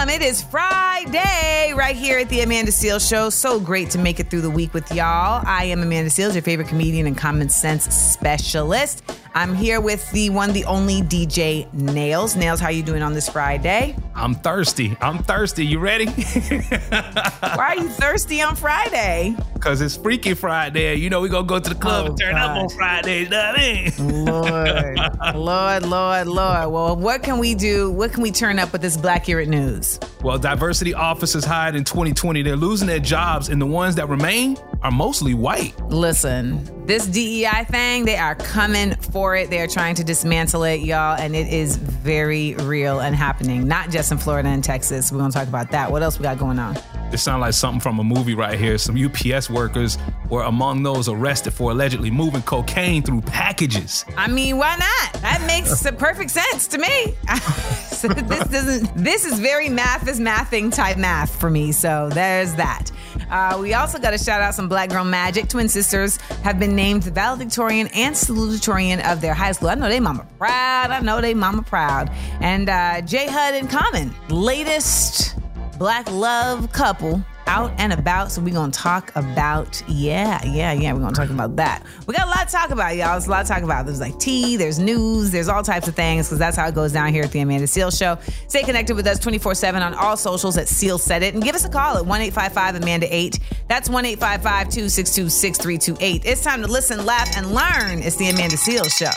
Welcome. It is Friday right here at the Amanda Seales Show. So great to make it through the week with y'all. I am Amanda Seales, your favorite comedian and common sense specialist. I'm here with the one, the only DJ Nailz. Nailz, how you doing on this Friday? I'm thirsty. I'm thirsty. You ready? Why are you thirsty on Friday? Cause it's Freaky Friday. You know we gonna go to the club Oh, and turn up on Fridays. You know what I mean? Lord, Lord, Lord, Lord. Well, what can we do? What can we turn up with this Blackurate News? Well, diversity officers hired in 2020, they're losing their jobs, and the ones that remain are mostly white. Listen, this DEI thing, they are coming for it. They are trying to dismantle it, y'all, and it is very real and happening, not just in Florida and Texas. We're going to talk about that. What else we got going on? This sounds like something from a movie right here. Some UPS workers were among those arrested for allegedly moving cocaine through packages. I mean, why not? That makes the perfect sense to me. So this doesn't. This is very math is mathing type math for me. So there's that. Uh, we also got to shout out some Black Girl Magic. Twin sisters have been named valedictorian and salutatorian of their high school. I know they mama proud. I know they mama proud. And uh, J Hud and Common, latest black love couple out and about. So we're gonna talk about, yeah, yeah, yeah, we're gonna talk about that. We got a lot to talk about, y'all. There's a lot to talk about. There's like tea, there's news, there's all types of things, because that's how it goes down here at the Amanda Seal Show. Stay connected with us 24-7 on all socials at Seal Said It and give us a call at 1-855 Amanda 8. That's 1-855-262-6328. It's time to listen, laugh, and learn. It's the Amanda Seal Show.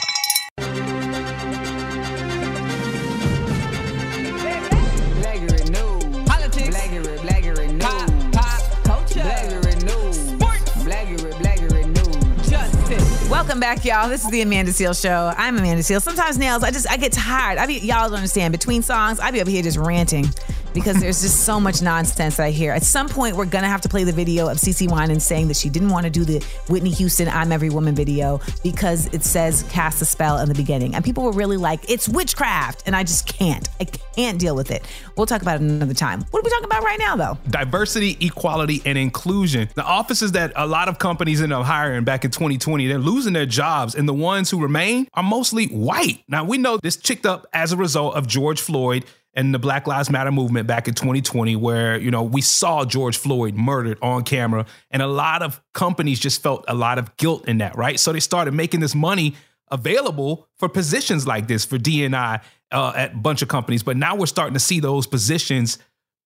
Welcome back, y'all. This is the Amanda Seal Show. I'm Amanda Seal. Sometimes Nailz, I just I get tired. I be y'all don't understand. Between songs, I be up here just ranting because there's just so much nonsense that I hear. At some point, we're gonna have to play the video of CeCe Winans saying that she didn't want to do the Whitney Houston "I'm Every Woman" video because it says "cast a spell" in the beginning, and people were really like, "It's witchcraft," and I just can't. I can't deal with it. We'll talk about it another time. What are we talking about right now, though? diversity, equality, and inclusion. The offices that a lot of companies end up hiring back in 2020, they're losing their jobs, and the ones who remain are mostly white. Now, we know this chicked up as a result of George Floyd and the Black Lives Matter movement back in 2020, where, you know, we saw George Floyd murdered on camera, and a lot of companies just felt a lot of guilt in that, right? So they started making this money available for positions like this for DNI uh, at a bunch of companies. But now we're starting to see those positions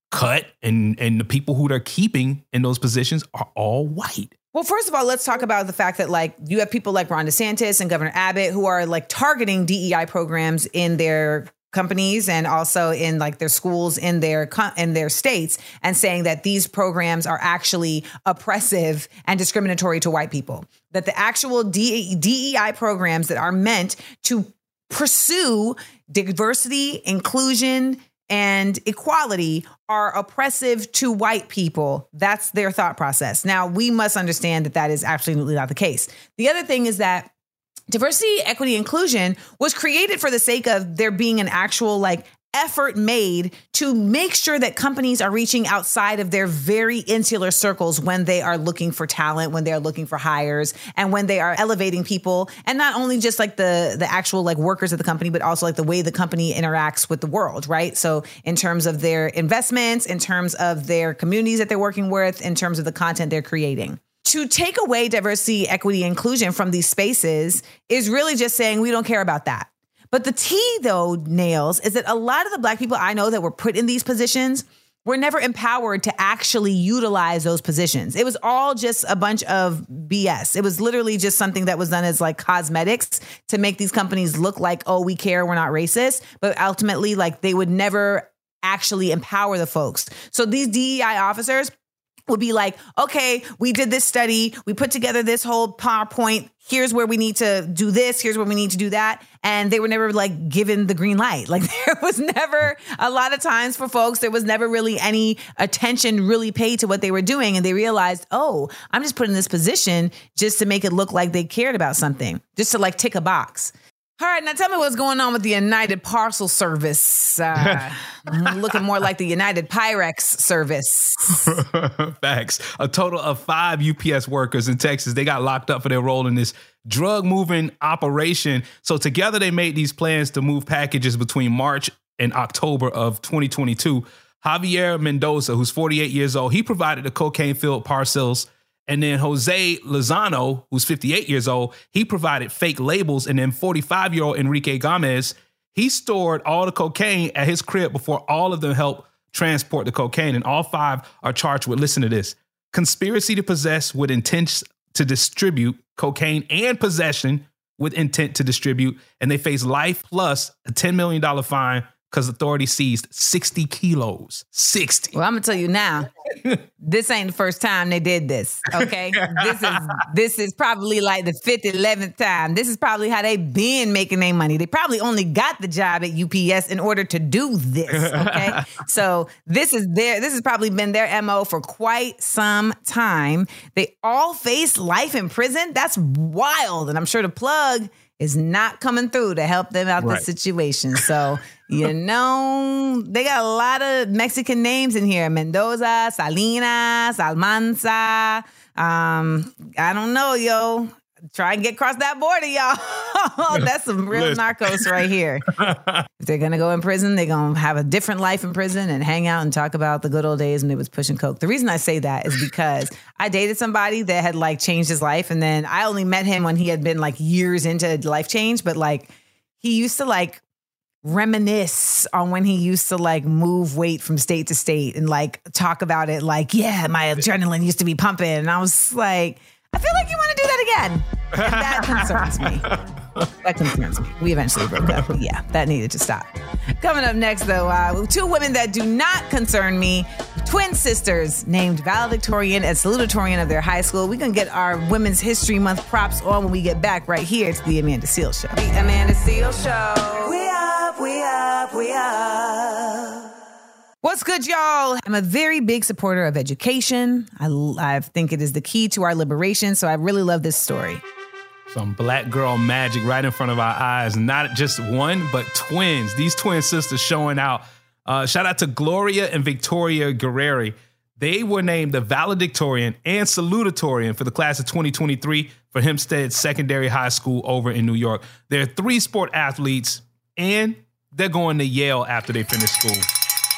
cut and and the people who they're keeping in those positions are all white. Well, first of all, let's talk about the fact that like you have people like Ron DeSantis and Governor Abbott who are like targeting DEI programs in their companies and also in like their schools in their in their states and saying that these programs are actually oppressive and discriminatory to white people. That the actual DEI programs that are meant to pursue diversity, inclusion, and equality are oppressive to white people. That's their thought process. Now, we must understand that that is absolutely not the case. The other thing is that diversity, equity, inclusion was created for the sake of there being an actual like effort made to make sure that companies are reaching outside of their very insular circles when they are looking for talent, when they're looking for hires, and when they are elevating people, and not only just like the the actual like workers of the company, but also like the way the company interacts with the world, right? So in terms of their investments, in terms of their communities that they're working with, in terms of the content they're creating to take away diversity, equity, inclusion from these spaces is really just saying we don't care about that. But the T, though, Nailz, is that a lot of the Black people I know that were put in these positions were never empowered to actually utilize those positions. It was all just a bunch of BS. It was literally just something that was done as like cosmetics to make these companies look like, oh, we care, we're not racist. But ultimately, like they would never actually empower the folks. So these DEI officers, would be like, okay, we did this study, we put together this whole PowerPoint. Here's where we need to do this, here's where we need to do that. And they were never like given the green light. Like there was never a lot of times for folks, there was never really any attention really paid to what they were doing. And they realized, oh, I'm just put in this position just to make it look like they cared about something, just to like tick a box. All right, now tell me what's going on with the United Parcel Service. Uh, looking more like the United Pyrex Service. Facts. A total of five UPS workers in Texas, they got locked up for their role in this drug moving operation. So together they made these plans to move packages between March and October of 2022. Javier Mendoza, who's 48 years old, he provided the cocaine filled parcels. And then Jose Lozano, who's 58 years old, he provided fake labels. And then 45 year old Enrique Gomez, he stored all the cocaine at his crib before all of them helped transport the cocaine. And all five are charged with, listen to this, conspiracy to possess with intent to distribute cocaine and possession with intent to distribute. And they face life plus a $10 million fine because authorities seized 60 kilos. 60. Well, I'm gonna tell you now, this ain't the first time they did this. Okay, this is this is probably like the fifth, eleventh time. This is probably how they've been making their money. They probably only got the job at UPS in order to do this. Okay, so this is their this has probably been their mo for quite some time. They all face life in prison. That's wild, and I'm sure the plug is not coming through to help them out Right. the situation. So, you know, they got a lot of Mexican names in here Mendoza, Salinas, Almanza. Um, I don't know, yo. Try and get across that border, y'all. That's some real narcos right here. if they're gonna go in prison, they're gonna have a different life in prison and hang out and talk about the good old days when they was pushing coke. The reason I say that is because I dated somebody that had like changed his life, and then I only met him when he had been like years into life change, but like he used to like reminisce on when he used to like move weight from state to state and like talk about it like yeah my adrenaline used to be pumping. And i was like i feel like you want to do that again and that concerns me. That concerns me. We eventually broke up. But yeah that needed to stop. Coming up next though uh, two women that do not concern me. Twin sisters named valedictorian and salutatorian of their high school. We can get our women's history month props on when we get back right here. To the amanda seal show. The amanda seal show. We up we up we up What's good, y'all? I'm a very big supporter of education. I, I think it is the key to our liberation. So I really love this story. Some black girl magic right in front of our eyes. Not just one, but twins. These twin sisters showing out. Uh, shout out to Gloria and Victoria Guerreri. They were named the valedictorian and salutatorian for the class of 2023 for Hempstead Secondary High School over in New York. They're three sport athletes and they're going to Yale after they finish school.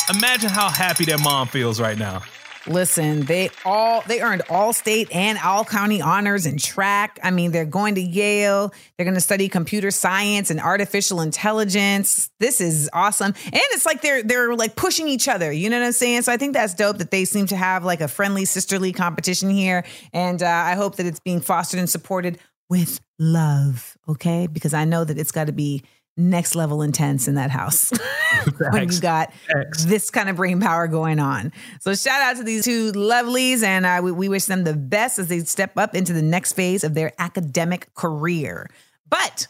Imagine how happy their mom feels right now. Listen, they all they earned all state and all county honors in track. I mean, they're going to Yale. They're going to study computer science and artificial intelligence. This is awesome. And it's like they're they're like pushing each other. You know what I'm saying? So I think that's dope that they seem to have like a friendly sisterly competition here. And uh, I hope that it's being fostered and supported with love. Okay, because I know that it's got to be next level intense in that house when you got Facts. this kind of brain power going on. So shout out to these two lovelies, and uh, we, we wish them the best as they step up into the next phase of their academic career. But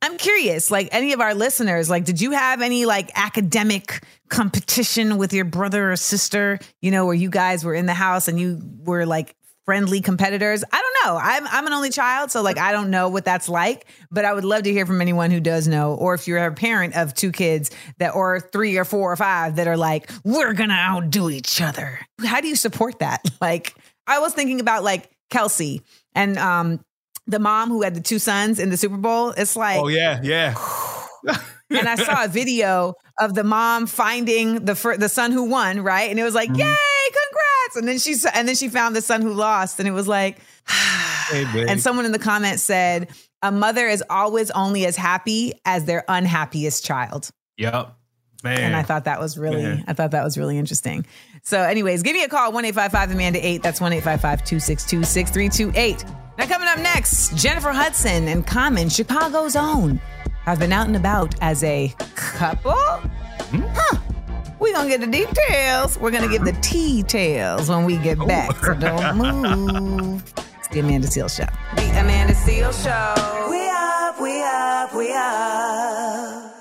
I'm curious, like any of our listeners, like, did you have any like academic competition with your brother or sister? You know, where you guys were in the house and you were like friendly competitors. I don't know. I'm I'm an only child, so like I don't know what that's like. But I would love to hear from anyone who does know, or if you're a parent of two kids that, or three or four or five that are like, we're gonna outdo each other. How do you support that? Like, I was thinking about like Kelce and um the mom who had the two sons in the Super Bowl. It's like, Oh, yeah, yeah. and I saw a video of the mom finding the fir- the son who won, right? And it was like, Mm-hmm. "Yay, congrats!" And then she and then she found the son who lost, and it was like, Hey, and someone in the comments said, "A mother is always only as happy as their unhappiest child." Yep. Man. And I thought that was really, Man. I thought that was really interesting. So, anyways, give me a call, 1 855 Amanda 8. That's 1 855 262 6328. Now, coming up next, Jennifer Hudson and Common, Chicago's own, have been out and about as a couple. Huh. We're going to get the details. We're going to give the tea tales when we get back. So don't move. It's the Amanda Seal Show. The Amanda Seal Show. We up, we up, we up.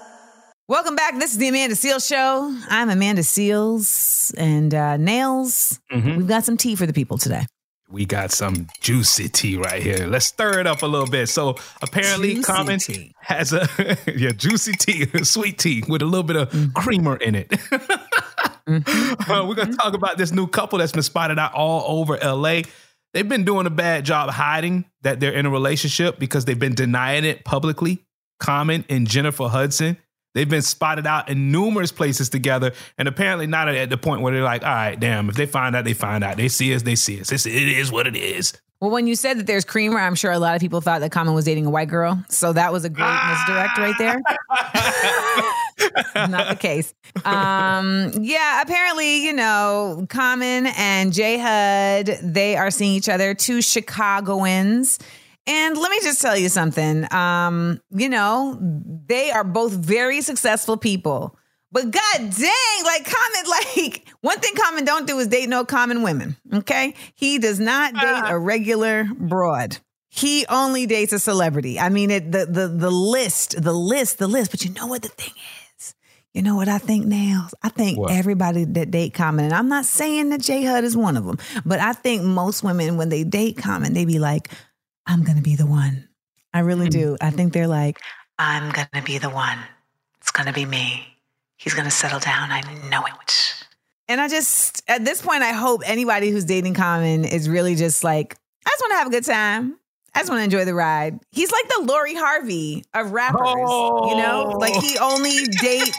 Welcome back. This is the Amanda Seal Show. I'm Amanda Seales and uh, Nailz. We've got some tea for the people today. We got some juicy tea right here. Let's stir it up a little bit. So apparently, Juicy Common tea. has a yeah juicy tea, sweet tea with a little bit of Mm-hmm. creamer in it. Uh, we're gonna talk about this new couple that's been spotted out all over LA. They've been doing a bad job hiding that they're in a relationship because they've been denying it publicly. Common and Jennifer Hudson. They've been spotted out in numerous places together, and apparently not at the point where they're like, "All right, damn. If they find out, they find out. They see us, they see us. It's, it is what it is." Well, when you said that there's creamer, I'm sure a lot of people thought that Common was dating a white girl. So that was a great misdirect right there. Not the case. Um, yeah, apparently, you know, Common and J Hud, they are seeing each other, two Chicagoans. And let me just tell you something. Um, you know, they are both very successful people. But god dang, like Common, like one thing Common don't do is date no common women. Okay. He does not date a regular broad. He only dates a celebrity. I mean, it the the the list, the list, the list. But you know what the thing is? You know what I think now? I think What? everybody that date Common, and I'm not saying that J Hud is one of them, but I think most women when they date Common, they be like, I'm gonna be the one. I really mm. do. I think they're like, I'm gonna be the one. It's gonna be me. He's gonna settle down. I know it. And I just, at this point, I hope anybody who's dating Common is really just like, I just want to have a good time. I just want to enjoy the ride. He's like the Lori Harvey of rappers, you know? Like he oh. only dates,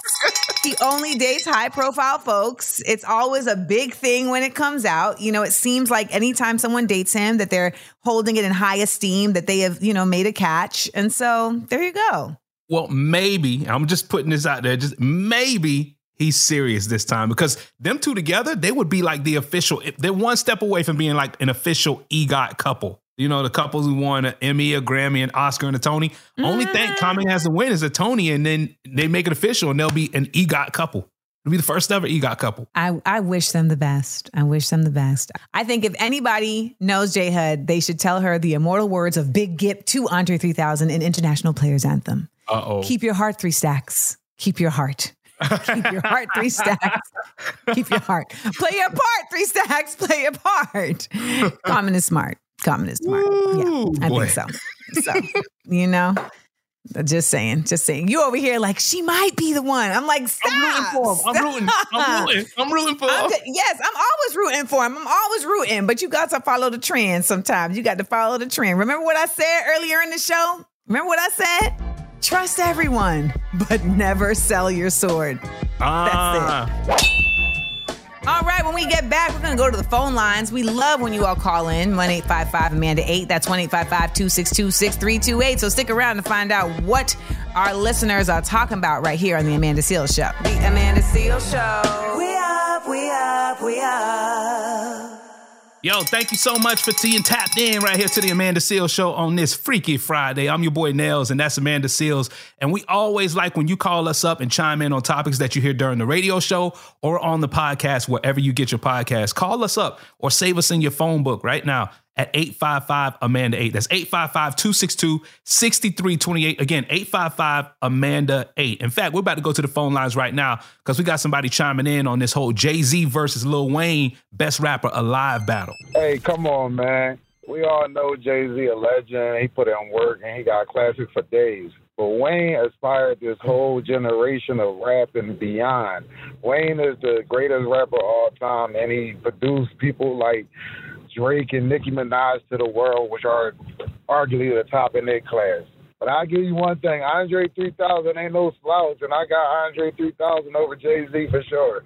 he only dates high profile folks. It's always a big thing when it comes out. You know, it seems like anytime someone dates him that they're holding it in high esteem, that they have, you know, made a catch. And so there you go. Well, maybe I'm just putting this out there. Just maybe he's serious this time because them two together, they would be like the official. They're one step away from being like an official EGOT couple. You know, the couples who won an Emmy, a Grammy, an Oscar, and a Tony. Only thing Common has to win is a Tony, and then they make it official, and they'll be an EGOT couple. It'll be the first ever EGOT couple. I, I wish them the best. I wish them the best. I think if anybody knows J Hud, they should tell her the immortal words of Big Gipp to Andre 3000 in International Players Anthem. Uh oh. Keep your heart three stacks. Keep your heart. Keep your heart three stacks. Keep your heart. Play your part, three stacks. Play your part. Common is smart. Common is smart. Ooh, yeah, I boy. think so. So, you know, just saying, just saying. You over here like she might be the one. I'm like, stop. I'm rooting for him. I'm rooting. I'm rooting. I'm rooting for I'm him. yes, I'm always rooting for him. I'm always rooting, but you got to follow the trend sometimes. You got to follow the trend. Remember what I said earlier in the show? Remember what I said? Trust everyone, but never sell your sword. Ah. All right, when we get back, we're going to go to the phone lines. We love when you all call in 1 855 Amanda 8. That's 1 855 262 6328. So stick around to find out what our listeners are talking about right here on The Amanda Seales Show. The Amanda Seales Show. We up, we up, we up. Yo, thank you so much for being tapped in right here to the Amanda Seales show on this Freaky Friday. I'm your boy Nailz, and that's Amanda Seales. And we always like when you call us up and chime in on topics that you hear during the radio show or on the podcast, wherever you get your podcast. Call us up or save us in your phone book right now at 855 Amanda 8. That's 855 262 6328. Again, 855 Amanda 8. In fact, we're about to go to the phone lines right now because we got somebody chiming in on this whole Jay Z versus Lil Wayne Best Rapper Alive battle. Hey, come on, man. We all know Jay Z a legend. He put in work and he got classics for days. But Wayne inspired this whole generation of rap and beyond. Wayne is the greatest rapper of all time, and he produced people like Drake and Nicki Minaj to the world, which are arguably the top in their class. But I'll give you one thing Andre 3000 ain't no slouch, and I got Andre 3000 over Jay Z for sure.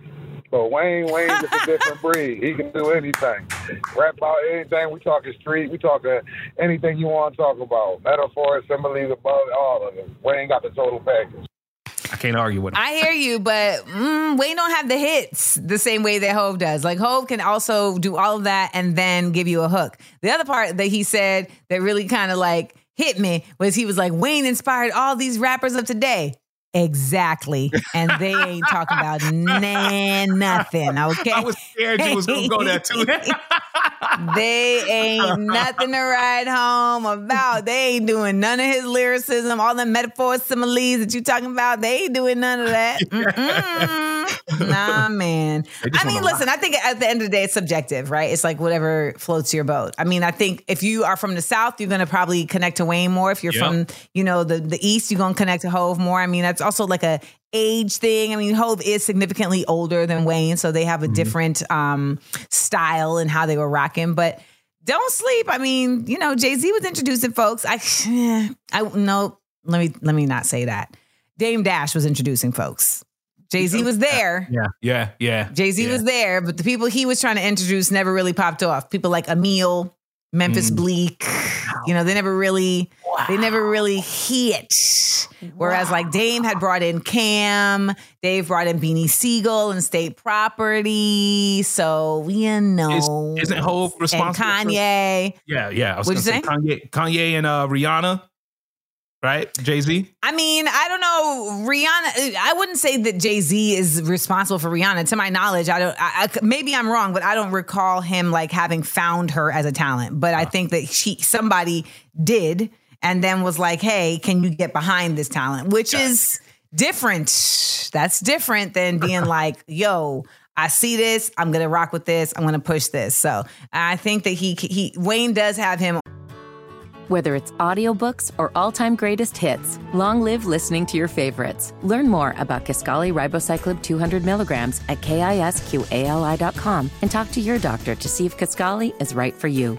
But Wayne, Wayne's just a different breed. He can do anything. Rap about anything. We talking street. We talking anything you want to talk about. Metaphors, similes, above all of it. Wayne got the total package. I can't argue with him. I hear you, but mm, Wayne don't have the hits the same way that Hove does. Like Hove can also do all of that and then give you a hook. The other part that he said that really kind of like hit me was he was like Wayne inspired all these rappers of today. Exactly. And they ain't talking about nan nothing. Okay. I was scared you was gonna go there too. they ain't nothing to write home about. They ain't doing none of his lyricism, all the metaphors, similes that you talking about. They ain't doing none of that. Mm-mm. nah, man. I mean, listen, I think at the end of the day, it's subjective, right? It's like whatever floats your boat. I mean, I think if you are from the South, you're going to probably connect to Wayne more. If you're Yep. from, you know, the, the East, you're going to connect to Hove more. I mean, that's also like a age thing. I mean, Hove is significantly older than Wayne, so they have a different um, style and how they were rocking. But don't sleep. I mean, you know, Jay Z was introducing folks. I, I no, let me let me not say that. Dame Dash was introducing folks. Jay Z was there. yeah, yeah, yeah. Jay Z yeah. was there, but the people he was trying to introduce never really popped off. People like Amil, Memphis Mm. Bleek, you know, they never really, they never really hit. Whereas like Dame had brought in Cam, Dave brought in Beanie Sigel and State Property. So you know, isn't Hov and responsible for- Kanye. Yeah, yeah. I was What'd you say Kanye, Kanye and uh, Rihanna, right? Jay Z. I mean, I don't know. Rihanna, I wouldn't say that Jay Z is responsible for Rihanna. To my knowledge, I don't, I, I- maybe I'm wrong, but I don't recall him like having found her as a talent. But I think that she, somebody did and then was like, hey, can you get behind this talent? Which is different. That's different than being like, yo, I see this. I'm going to rock with this. I'm going to push this. So I think that he, he, Wayne does have him Whether it's audiobooks or all-time greatest hits, long live listening to your favorites. Learn more about Kisqali Ribociclib 200 milligrams at kisqali.com and talk to your doctor to see if Kisqali is right for you.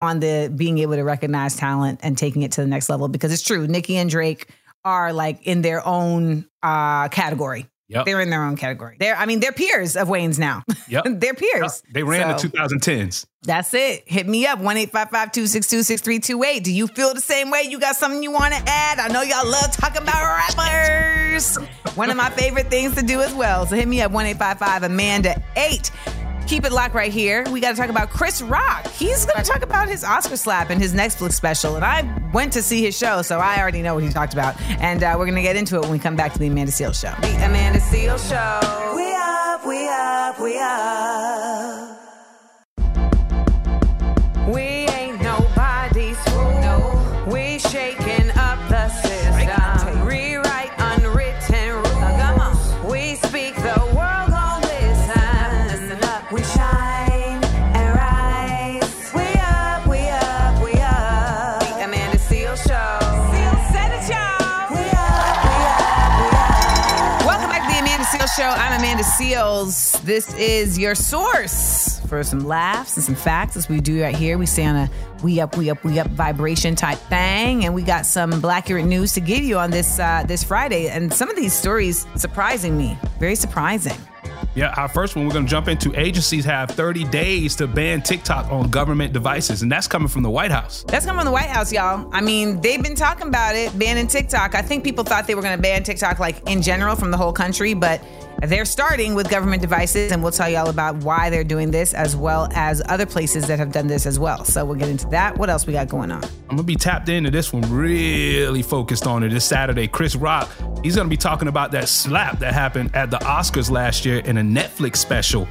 On the being able to recognize talent and taking it to the next level because it's true. Nicki and Drake are like in their own uh category. Yep. They're in their own category. They're I mean they're peers of Wayne's now. Yep. they're peers. They ran So, the 2010s. That's it. Hit me up 1-855-262-6328. Do you feel the same way? You got something you want to add? I know y'all love talking about rappers. One of my favorite things to do as well. So hit me up 1-855 Amanda 8. Keep it locked right here. We got to talk about Chris Rock. He's going to talk about his Oscar slap and his Netflix special. And I went to see his show, so I already know what he talked about. And uh, we're going to get into it when we come back to the Amanda Seales Show. The Amanda Seales Show. We up, we up, we up. We Amanda Seales. This is your source for some laughs and some facts, as we do right here. We stay on a we up, we up, we up vibration type thing, and we got some Blackurate news to give you on this uh, this Friday. And some of these stories surprising me, very surprising. Yeah, our first one we're going to jump into. Agencies have 30 days to ban TikTok on government devices, and that's coming from the White House. That's coming from the White House, y'all. I mean, they've been talking about it, banning TikTok. I think people thought they were going to ban TikTok like in general from the whole country, but they're starting with government devices, and we'll tell you all about why they're doing this, as well as other places that have done this as well. So we'll get into that. What else we got going on? I'm gonna be tapped into this one, really focused on it this Saturday. Chris Rock, he's gonna be talking about that slap that happened at the Oscars last year in a Netflix special.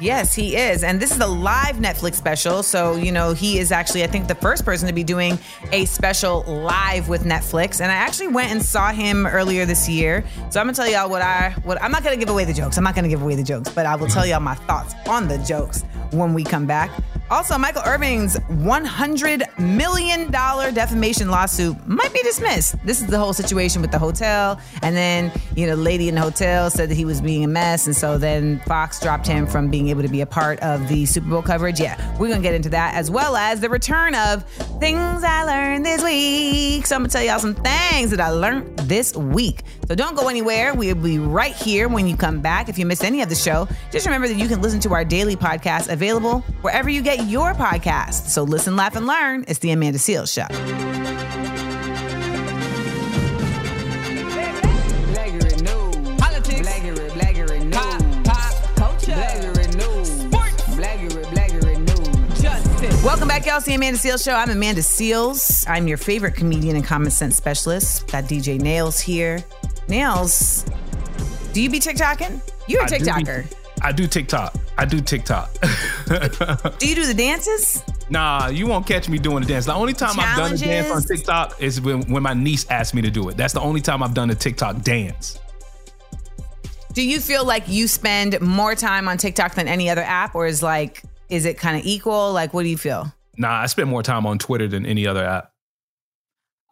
Yes, he is. And this is a live Netflix special. So, you know, he is actually, I think, the first person to be doing a special live with Netflix. And I actually went and saw him earlier this year. So I'm gonna tell y'all what I what I'm not gonna give away the jokes. I'm not gonna give away the jokes, but I will tell mm-hmm. y'all my thoughts on the jokes when we come back. Also, Michael Irvin's $100 million defamation lawsuit might be dismissed. This is the whole situation with the hotel. And then, you know, the lady in the hotel said that he was being a mess. And so then Fox dropped him from being able to be a part of the Super Bowl coverage. Yeah, we're going to get into that as well as the return of things I learned this week. So I'm going to tell y'all some things that I learned this week. So don't go anywhere. We'll be right here when you come back. If you missed any of the show, just remember that you can listen to our daily podcast available wherever you get your podcast. So listen, laugh, and learn. It's the Amanda Seales Show. Blaggery news. Politics. Blaggery, blaggery news. Pop, pop. Culture. Blaggery news. Sports. Blaggery, blaggery news. Justice. Welcome back, y'all. The Amanda Seales Show. I'm Amanda Seals. I'm your favorite comedian and common sense specialist. Got DJ Nailz here. Nailz, do you be TikToking? You're a I do be- TikToker. I do TikTok. I do TikTok. Do you do the dances? nah, you won't catch me doing the dance. The only time I've done a dance on TikTok is when, when my niece asked me to do it. That's the only time I've done a TikTok dance. Do you feel like you spend more time on TikTok than any other app, or is like, is it kind of equal? Like, what do you feel? Nah, I spend more time on Twitter than any other app.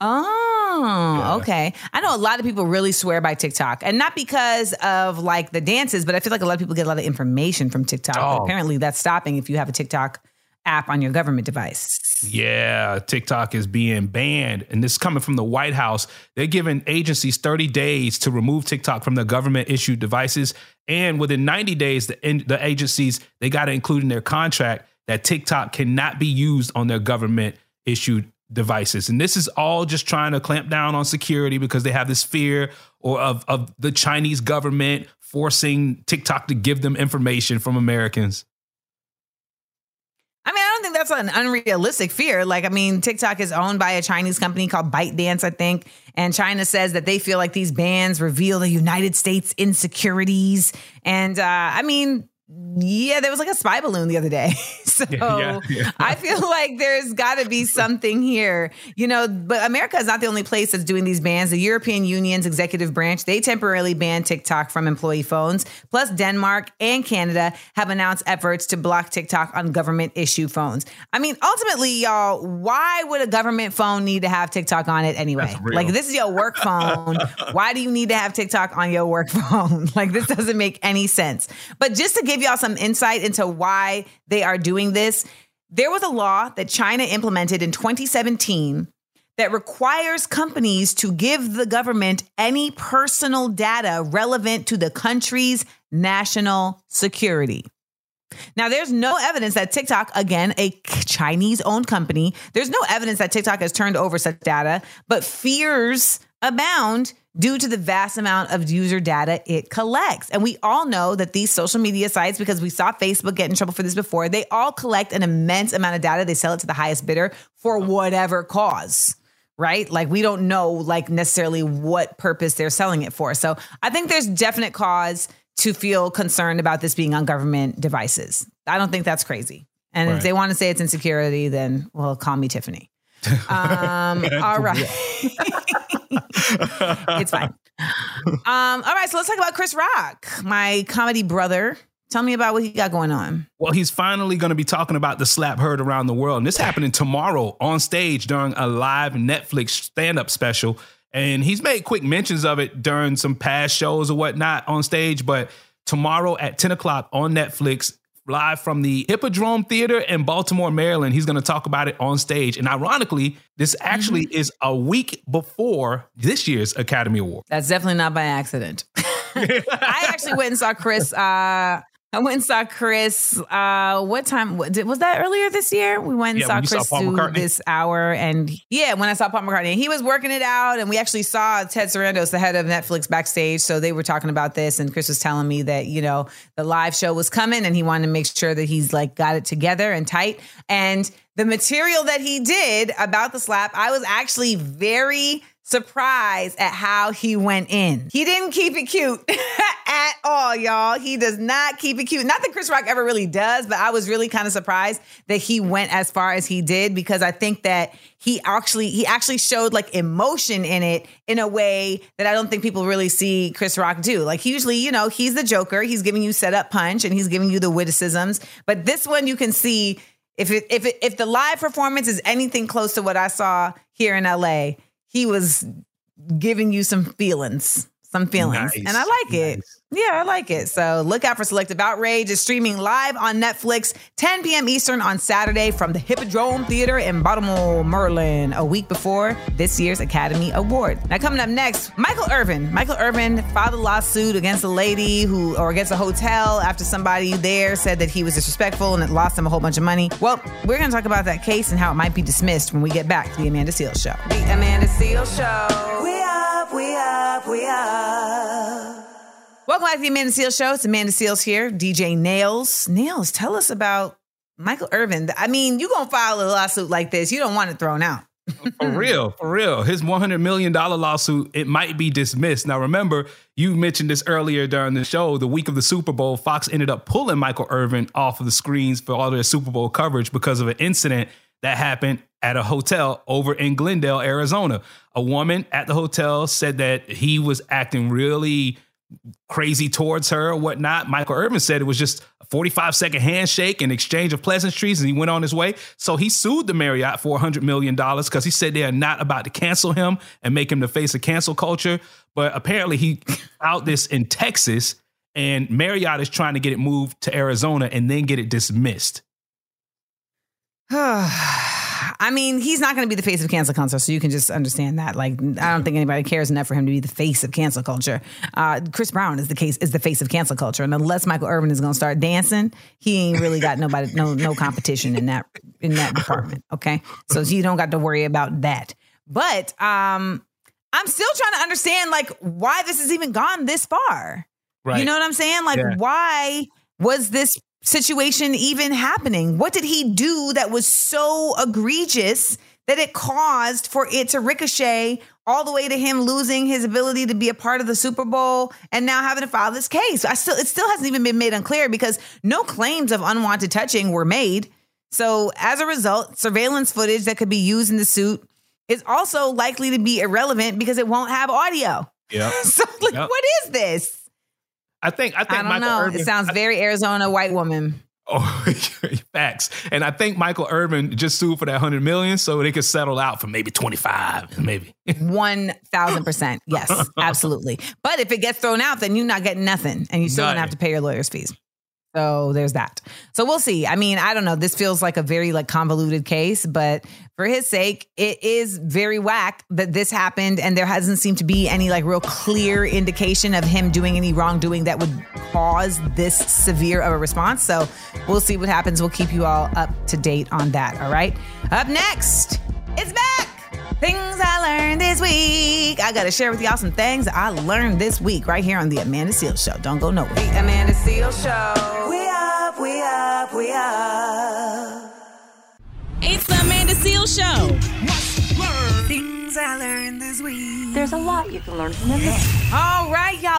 Oh, Oh, yeah. okay. I know a lot of people really swear by TikTok, and not because of like the dances, but I feel like a lot of people get a lot of information from TikTok. Oh. apparently, that's stopping if you have a TikTok app on your government device. Yeah, TikTok is being banned. And this is coming from the White House. They're giving agencies 30 days to remove TikTok from their government issued devices. And within 90 days, the, the agencies, they got to include in their contract that TikTok cannot be used on their government issued devices. And this is all just trying to clamp down on security because they have this fear or of, of the Chinese government forcing TikTok to give them information from Americans. I mean, I don't think that's an unrealistic fear. Like, I mean, TikTok is owned by a Chinese company called ByteDance, I think. And China says that they feel like these bans reveal the United States insecurities. And uh, I mean, yeah, there was like a spy balloon the other day. so Yeah, yeah. I feel like there's got to be something here, you know. But America is not the only place that's doing these bans. The European Union's executive branch they temporarily banned TikTok from employee phones. Plus, Denmark and Canada have announced efforts to block TikTok on government issue phones. I mean, ultimately, y'all, why would a government phone need to have TikTok on it anyway? Like, this is your work phone. why do you need to have TikTok on your work phone? like, this doesn't make any sense. But just to give y'all some insight into why they are doing this, there was a law that China implemented in 2017 that requires companies to give the government any personal data relevant to the country's national security. Now, there's no evidence that TikTok, again, a Chinese owned company, there's no evidence that TikTok has turned over such data, but fears abound due to the vast amount of user data it collects. And we all know that these social media sites, because we saw Facebook get in trouble for this before, they all collect an immense amount of data. They sell it to the highest bidder for uh-huh. whatever cause right? Like we don't know like necessarily what purpose they're selling it for. So I think there's definite cause to feel concerned about this being on government devices. I don't think that's crazy. And if they want to say it's insecurity, then well, call me Tiffany. Um, all right. it's fine. Um, all right, so let's talk about Chris Rock, my comedy brother. Tell me about what he got going on. Well, he's finally going to be talking about the slap heard around the world. And this happening tomorrow on stage during a live Netflix stand up special. And he's made quick mentions of it during some past shows or whatnot on stage. But tomorrow at 10 o'clock on Netflix, live from the Hippodrome Theater in Baltimore, Maryland, he's going to talk about it on stage. And ironically, this actually is a week before this year's Academy Award. That's definitely not by accident. I actually went and saw Chris. Uh, I went and saw Chris. Uh, what time was that? Earlier this year, we went and Yeah, saw saw Chris do this hour, and yeah, when I saw Paul McCartney, he was working it out, and we actually saw Ted Sarandos, the head of Netflix, backstage. So they were talking about this, and Chris was telling me that you know the live show was coming, and he wanted to make sure that he's like got it together and tight, and the material that he did about the slap, I was actually very surprised at how he went in. He didn't keep it cute at all, y'all. He does not keep it cute. Not that Chris Rock ever really does, but I was really kind of surprised that he went as far as he did because I think that he actually he actually showed like emotion in it in a way that I don't think people really see Chris Rock do. Like usually, you know, he's the Joker. He's giving you set up punch and he's giving you the witticisms, but this one you can see if it, if it, if the live performance is anything close to what I saw here in LA, he was giving you some feelings, some feelings, Nice. and I like it. Nice. Yeah, I like it. So look out for Selective Outrage. It's streaming live on Netflix, 10 p.m. Eastern on Saturday from the Hippodrome Theater in Baltimore, Maryland, a week before this year's Academy Award. Now, coming up next, Michael Irvin. Michael Irvin filed a lawsuit against a lady who, or against a hotel after somebody there said that he was disrespectful and it lost him a whole bunch of money. Well, we're going to talk about that case and how it might be dismissed when we get back to the Amanda Seales Show. The Amanda Seal Show. We up, we up, we up. Welcome back to the Amanda Seales Show. It's Amanda Seales here. DJ Nailz. Nailz, tell us about Michael Irvin. I mean, you gonna file a lawsuit like this, you don't want it thrown out. For real, for real. His $100 million lawsuit, it might be dismissed. Now, remember, you mentioned this earlier during the show. The week of the Super Bowl, Fox ended up pulling Michael Irvin off of the screens for all their Super Bowl coverage because of an incident that happened at a hotel over in Glendale, Arizona. A woman at the hotel said that he was acting really crazy towards her or whatnot. Michael Irvin said it was just a 45 second handshake and exchange of pleasantries, and he went on his way. So he sued the Marriott for $100 million because he said they are not about to cancel him and make him the face of cancel culture. But apparently he out this in Texas, and Marriott is trying to get it moved to Arizona and then get it dismissed. I mean, he's not going to be the face of cancel culture, so you can just understand that. Like, I don't think anybody cares enough for him to be the face of cancel culture. Uh, Chris Brown is the case is the face of cancel culture, and unless Michael Irvin is going to start dancing, he ain't really got nobody, no, no competition in that in that department. Okay, so you don't got to worry about that. But um, I'm still trying to understand like why this has even gone this far. Right. You know what I'm saying? Like, Yeah. why was this situation even happening? What did he do that was so egregious that it caused for it to ricochet all the way to him losing his ability to be a part of the Super Bowl and now having to file this case? I still, it still hasn't even been made unclear because no claims of unwanted touching were made. So as a result, surveillance footage that could be used in the suit is also likely to be irrelevant because it won't have audio. Yeah. So, like, Yep. what is this? I think I think I don't Michael know. Irvin, it sounds very Arizona white woman. Oh, facts. And I think Michael Irvin just sued for that hundred million, so they could settle out for maybe twenty five, maybe. One thousand percent. Yes, absolutely. But if it gets thrown out, then you're not getting nothing, and you still gonna have to pay your lawyer's fees. So there's that. So we'll see. I mean, I don't know. This feels like a very like convoluted case, but for his sake, it is very whack that this happened, and there hasn't seemed to be any like real clear indication of him doing any wrongdoing that would cause this severe of a response. So we'll see what happens. We'll keep you all up to date on that. All right. Up next, it's back. Things I learned this week. I got to share with y'all some things I learned this week right here on the Amanda Seales Show. Don't go nowhere. The Amanda Seal Show. We up, we up, we up. It's the Amanda Seal Show. Things I learned this week. There's a lot you can learn from them. All right, y'all.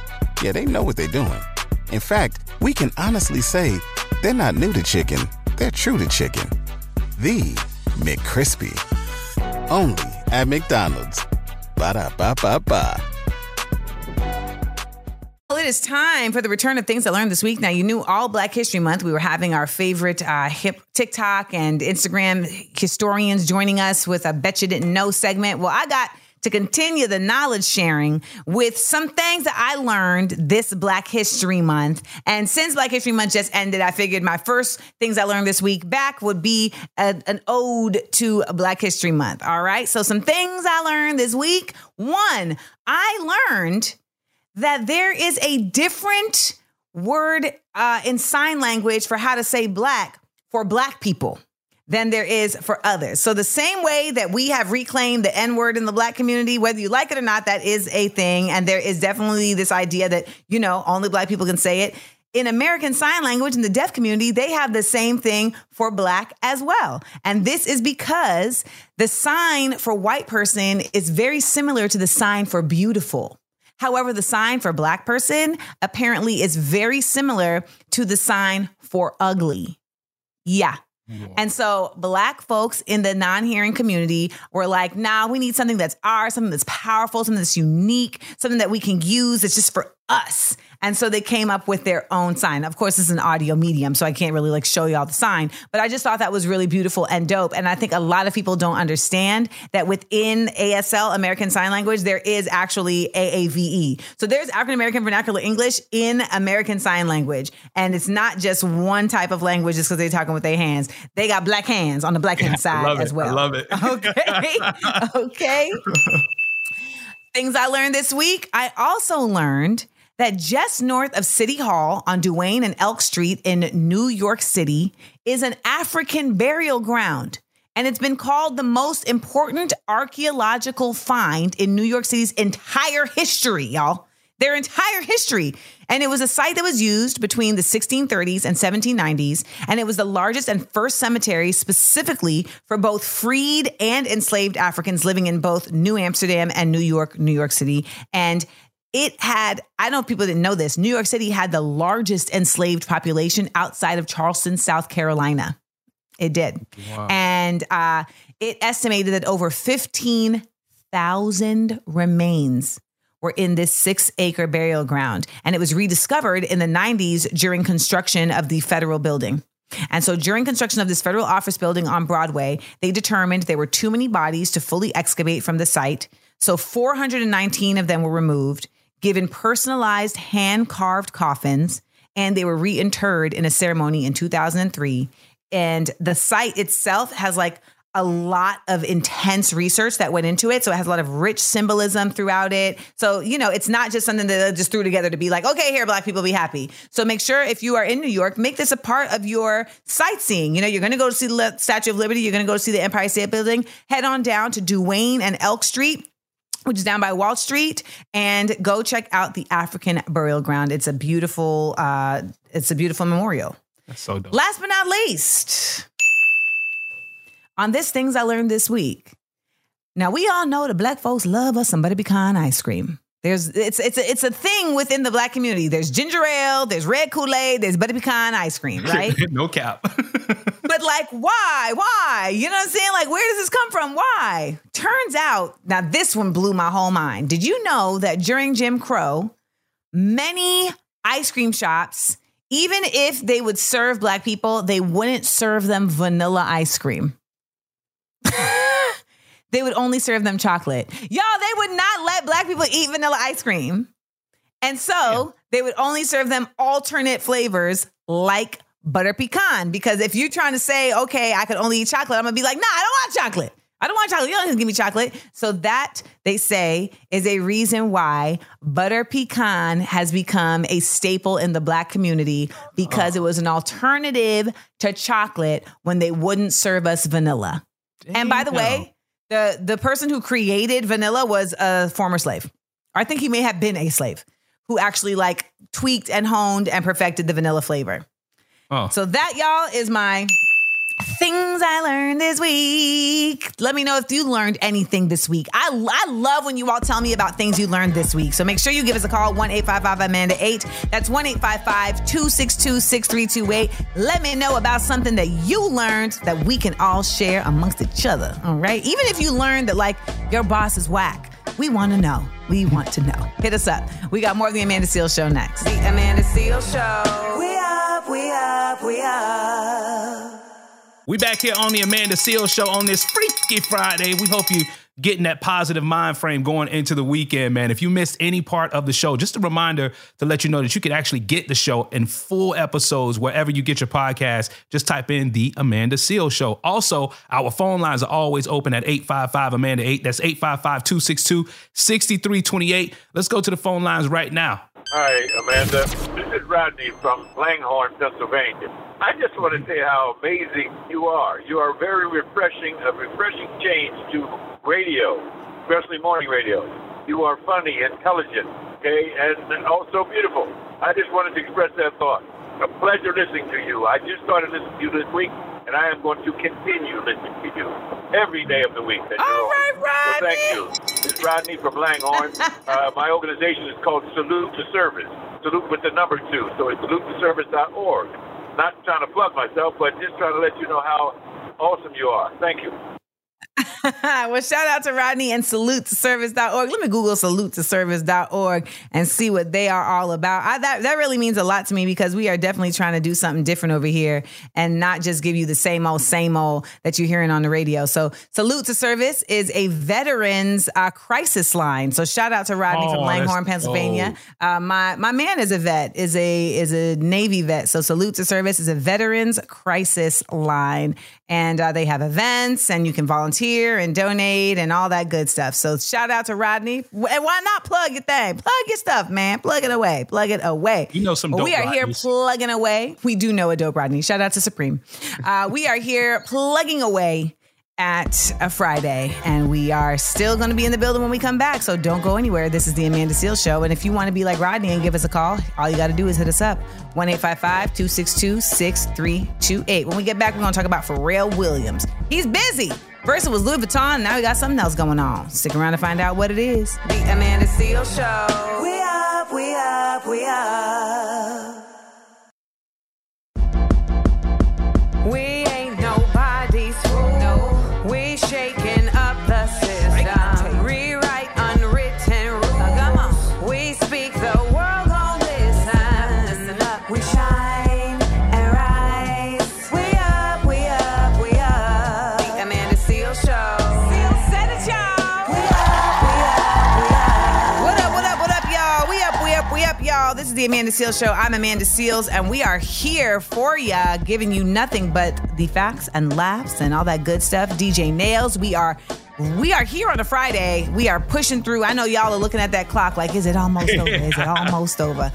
Yeah, they know what they're doing. In fact, we can honestly say they're not new to chicken, they're true to chicken. The McCrispy. Only at McDonald's. Ba da ba ba ba. Well, it is time for the return of things I learned this week. Now, you knew all Black History Month, we were having our favorite uh, hip TikTok and Instagram historians joining us with a Bet You Didn't Know segment. Well, I got to continue the knowledge sharing with some things that I learned this Black History Month. And since Black History Month just ended, I figured my first things I learned this week back would be a- an ode to Black History Month. All right. So, some things I learned this week. One, I learned that there is a different word uh, in sign language for how to say black for black people than there is for others. So the same way that we have reclaimed the N word in the black community, whether you like it or not, that is a thing. And there is definitely this idea that, you know, only black people can say it. in American Sign Language in the deaf community, they have the same thing for black as well. And this is because the sign for white person is very similar to the sign for beautiful. However, the sign for black person apparently is very similar to the sign for ugly. Yeah. And so black folks in the non-hearing community were like, nah, we need something that's ours, something that's powerful, something that's unique, something that we can use. It's just for us. And so they came up with their own sign. Of course, it's an audio medium, so I can't really like show you all the sign, but I just thought that was really beautiful and dope. And I think a lot of people don't understand that within ASL, American Sign Language, there is actually AAVE. So there's African American Vernacular English in American Sign Language. And it's not just one type of language just because they're talking with their hands. They got black hands on the black hand side as it. I well. love it. Okay. okay. Things I learned this week. I also learned that just north of City Hall on Duane and Elk Street in New York City is an African burial ground. And it's been called the most important archaeological find in New York City's entire history, y'all. Their entire history. And it was a site that was used between the 1630s and 1790s. And it was the largest and first cemetery specifically for both freed and enslaved Africans living in both New Amsterdam and New York, New York City. And it had, I don't know people didn't know this, New York City had the largest enslaved population outside of Charleston, South Carolina. It did. And uh, it estimated that over 15,000 remains were in this six acre burial ground. And it was rediscovered in the 90s during construction of the federal building. And so during construction of this federal office building on Broadway, they determined there were too many bodies to fully excavate from the site. So 419 of them were removed, given personalized hand carved coffins, and they were reinterred in a ceremony in 2003. And the site itself has like a lot of intense research that went into it. So it has a lot of rich symbolism throughout it. So, you know, it's not just something that they just threw together to be like, okay, here, black people be happy. So make sure if you are in New York, make this a part of your sightseeing. You know, you're going to go to see the Statue of Liberty, you're going to go see the Empire State Building, head on down to Duane and Elk Street which is down by Wall Street, and go check out the African Burial Ground. It's a beautiful, uh, it's a beautiful memorial. That's so dope. Last but not least, on this things I learned this week. Now we all know the black folks love us some butter pecan ice cream. There's it's it's a, it's a thing within the black community. There's ginger ale, there's red Kool Aid, there's butter pecan ice cream, right? no cap. but like, why? Why? You know what I'm saying? Like, where does this come from? Why? Turns out, now this one blew my whole mind. Did you know that during Jim Crow, many ice cream shops, even if they would serve black people, they wouldn't serve them vanilla ice cream. they would only serve them chocolate. Y'all, they would not let black people eat vanilla ice cream. And so they would only serve them alternate flavors like butter pecan. Because if you're trying to say, okay, I could only eat chocolate, I'm gonna be like, nah, I don't want chocolate. I don't want chocolate. You don't have to give me chocolate. So that they say is a reason why butter pecan has become a staple in the black community because it was an alternative to chocolate when they wouldn't serve us vanilla. And by the way, the the person who created vanilla was a former slave. I think he may have been a slave who actually like tweaked and honed and perfected the vanilla flavor. Oh. So that y'all is my things I learned this week. Let me know if you learned anything this week. I, I love when you all tell me about things you learned this week. So make sure you give us a call 1 855 Amanda 8. That's 1 855 262 6328. Let me know about something that you learned that we can all share amongst each other. All right. Even if you learned that, like, your boss is whack, we want to know. We want to know. Hit us up. We got more of the Amanda Seal Show next. The Amanda Seal Show. We up, we up, we up. We back here on the Amanda Seal Show on this Freaky Friday. We hope you getting that positive mind frame going into the weekend, man. If you missed any part of the show, just a reminder to let you know that you can actually get the show in full episodes wherever you get your podcast. Just type in the Amanda Seal Show. Also, our phone lines are always open at 855 Amanda 8. That's 855 262 6328. Let's go to the phone lines right now. Hi, Amanda. This is Rodney from Langhorne, Pennsylvania. I just want to say how amazing you are. You are very refreshing, a refreshing change to radio, especially morning radio. You are funny, intelligent, okay, and, also beautiful. I just wanted to express that thought. A pleasure listening to you. I just started listening to you this week, and I am going to continue listening to you every day of the week. All right, Rodney. So thank you. Rodney from Langhorne. uh, my organization is called Salute to Service. Salute with the number two. So it's salutetoservice.org. Not trying to plug myself, but just trying to let you know how awesome you are. Thank you. well, shout out to Rodney and salute to service.org. Let me Google salute to service.org and see what they are all about. I, that, that really means a lot to me because we are definitely trying to do something different over here and not just give you the same old, same old that you're hearing on the radio. So, salute to service is a veterans uh, crisis line. So, shout out to Rodney Oh, from Langhorne, Pennsylvania. Uh, my my man is a vet, is a is a Navy vet. So, salute to service is a veterans crisis line, and uh, they have events, and you can volunteer and donate and all that good stuff. So, shout out to Rodney, and why not plug your thing? Plug your stuff, man. Plug it away. Plug it away. You know some we are here plugging away. We do know a dope Rodney. Shout out to Supreme. Uh, we are here plugging away at a Friday, and we are still going to be in the building when we come back. So don't go anywhere. This is the Amanda Seales Show. And if you want to be like Rodney and give us a call, all you got to do is hit us up 1 855 262 6328. When we get back, we're going to talk about Pharrell Williams. He's busy. First it was Louis Vuitton, now we got something else going on. Stick around to find out what it is. The Amanda Seales Show. We up, we up, we up. We y'all. This is the Amanda Seales Show. I'm Amanda Seales, and we are here for ya, giving you nothing but the facts and laughs and all that good stuff. DJ Nailz, we are. We are here on a Friday. We are pushing through. I know y'all are looking at that clock like, is it almost over? Is it almost over?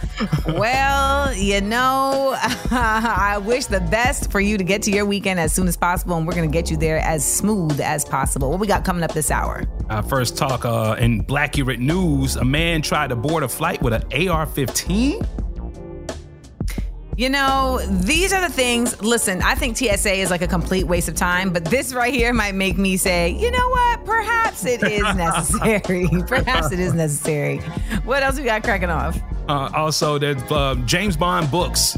Well, you know, I wish the best for you to get to your weekend as soon as possible, and we're going to get you there as smooth as possible. What we got coming up this hour? Our first talk uh, in Blackurate News: a man tried to board a flight with an AR-15. You know, these are the things. Listen, I think TSA is like a complete waste of time, but this right here might make me say, you know what? Perhaps it is necessary. Perhaps it is necessary. What else we got cracking off? Uh, also, there's uh, James Bond books.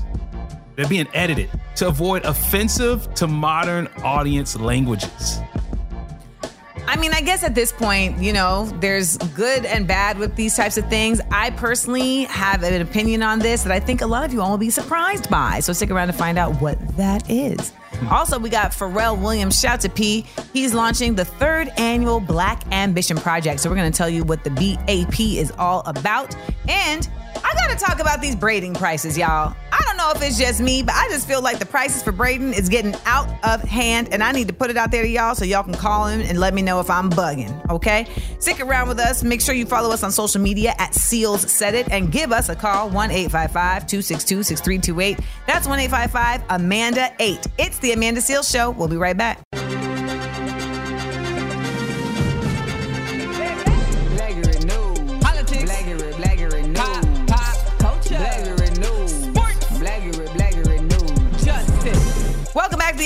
They're being edited to avoid offensive to modern audience languages. I mean, I guess at this point, you know, there's good and bad with these types of things. I personally have an opinion on this that I think a lot of you all will be surprised by. So stick around to find out what that is. Hmm. Also, we got Pharrell Williams. Shout to P. He's launching the third annual Black Ambition Project. So we're going to tell you what the BAP is all about. And I got to talk about these braiding prices, y'all. I don't know if it's just me, but I just feel like the prices for braiding is getting out of hand, and I need to put it out there to y'all so y'all can call in and let me know if I'm bugging. Okay, stick around with us. Make sure you follow us on social media at Seales Said It and give us a call one 262 6328 That's one 855 Amanda Eight. It's the Amanda Seales Show. We'll be right back.